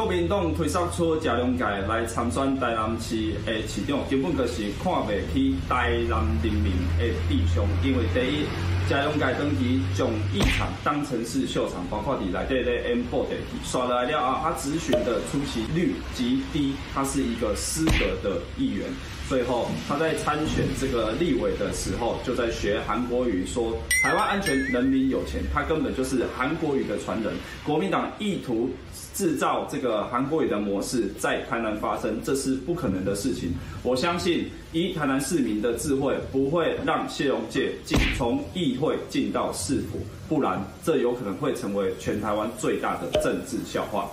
国民党推选出谢龙介来参选台南市的市长，根本就是看不起台南人民的弟兄，因为第一，谢龙介登基将议场当成是秀场，包括你来对对 M 4的耍来了啊，他咨询的出席率极低，他是一个失德的议员。最后，他在参选这个立委的时候，就在学韩国语说“台湾安全，人民有钱”，他根本就是韩国语的传人。国民党意图制造这个韩国语的模式在台南发生，这是不可能的事情。我相信，以台南市民的智慧，不会让谢荣介进从议会进到市府，不然这有可能会成为全台湾最大的政治笑话。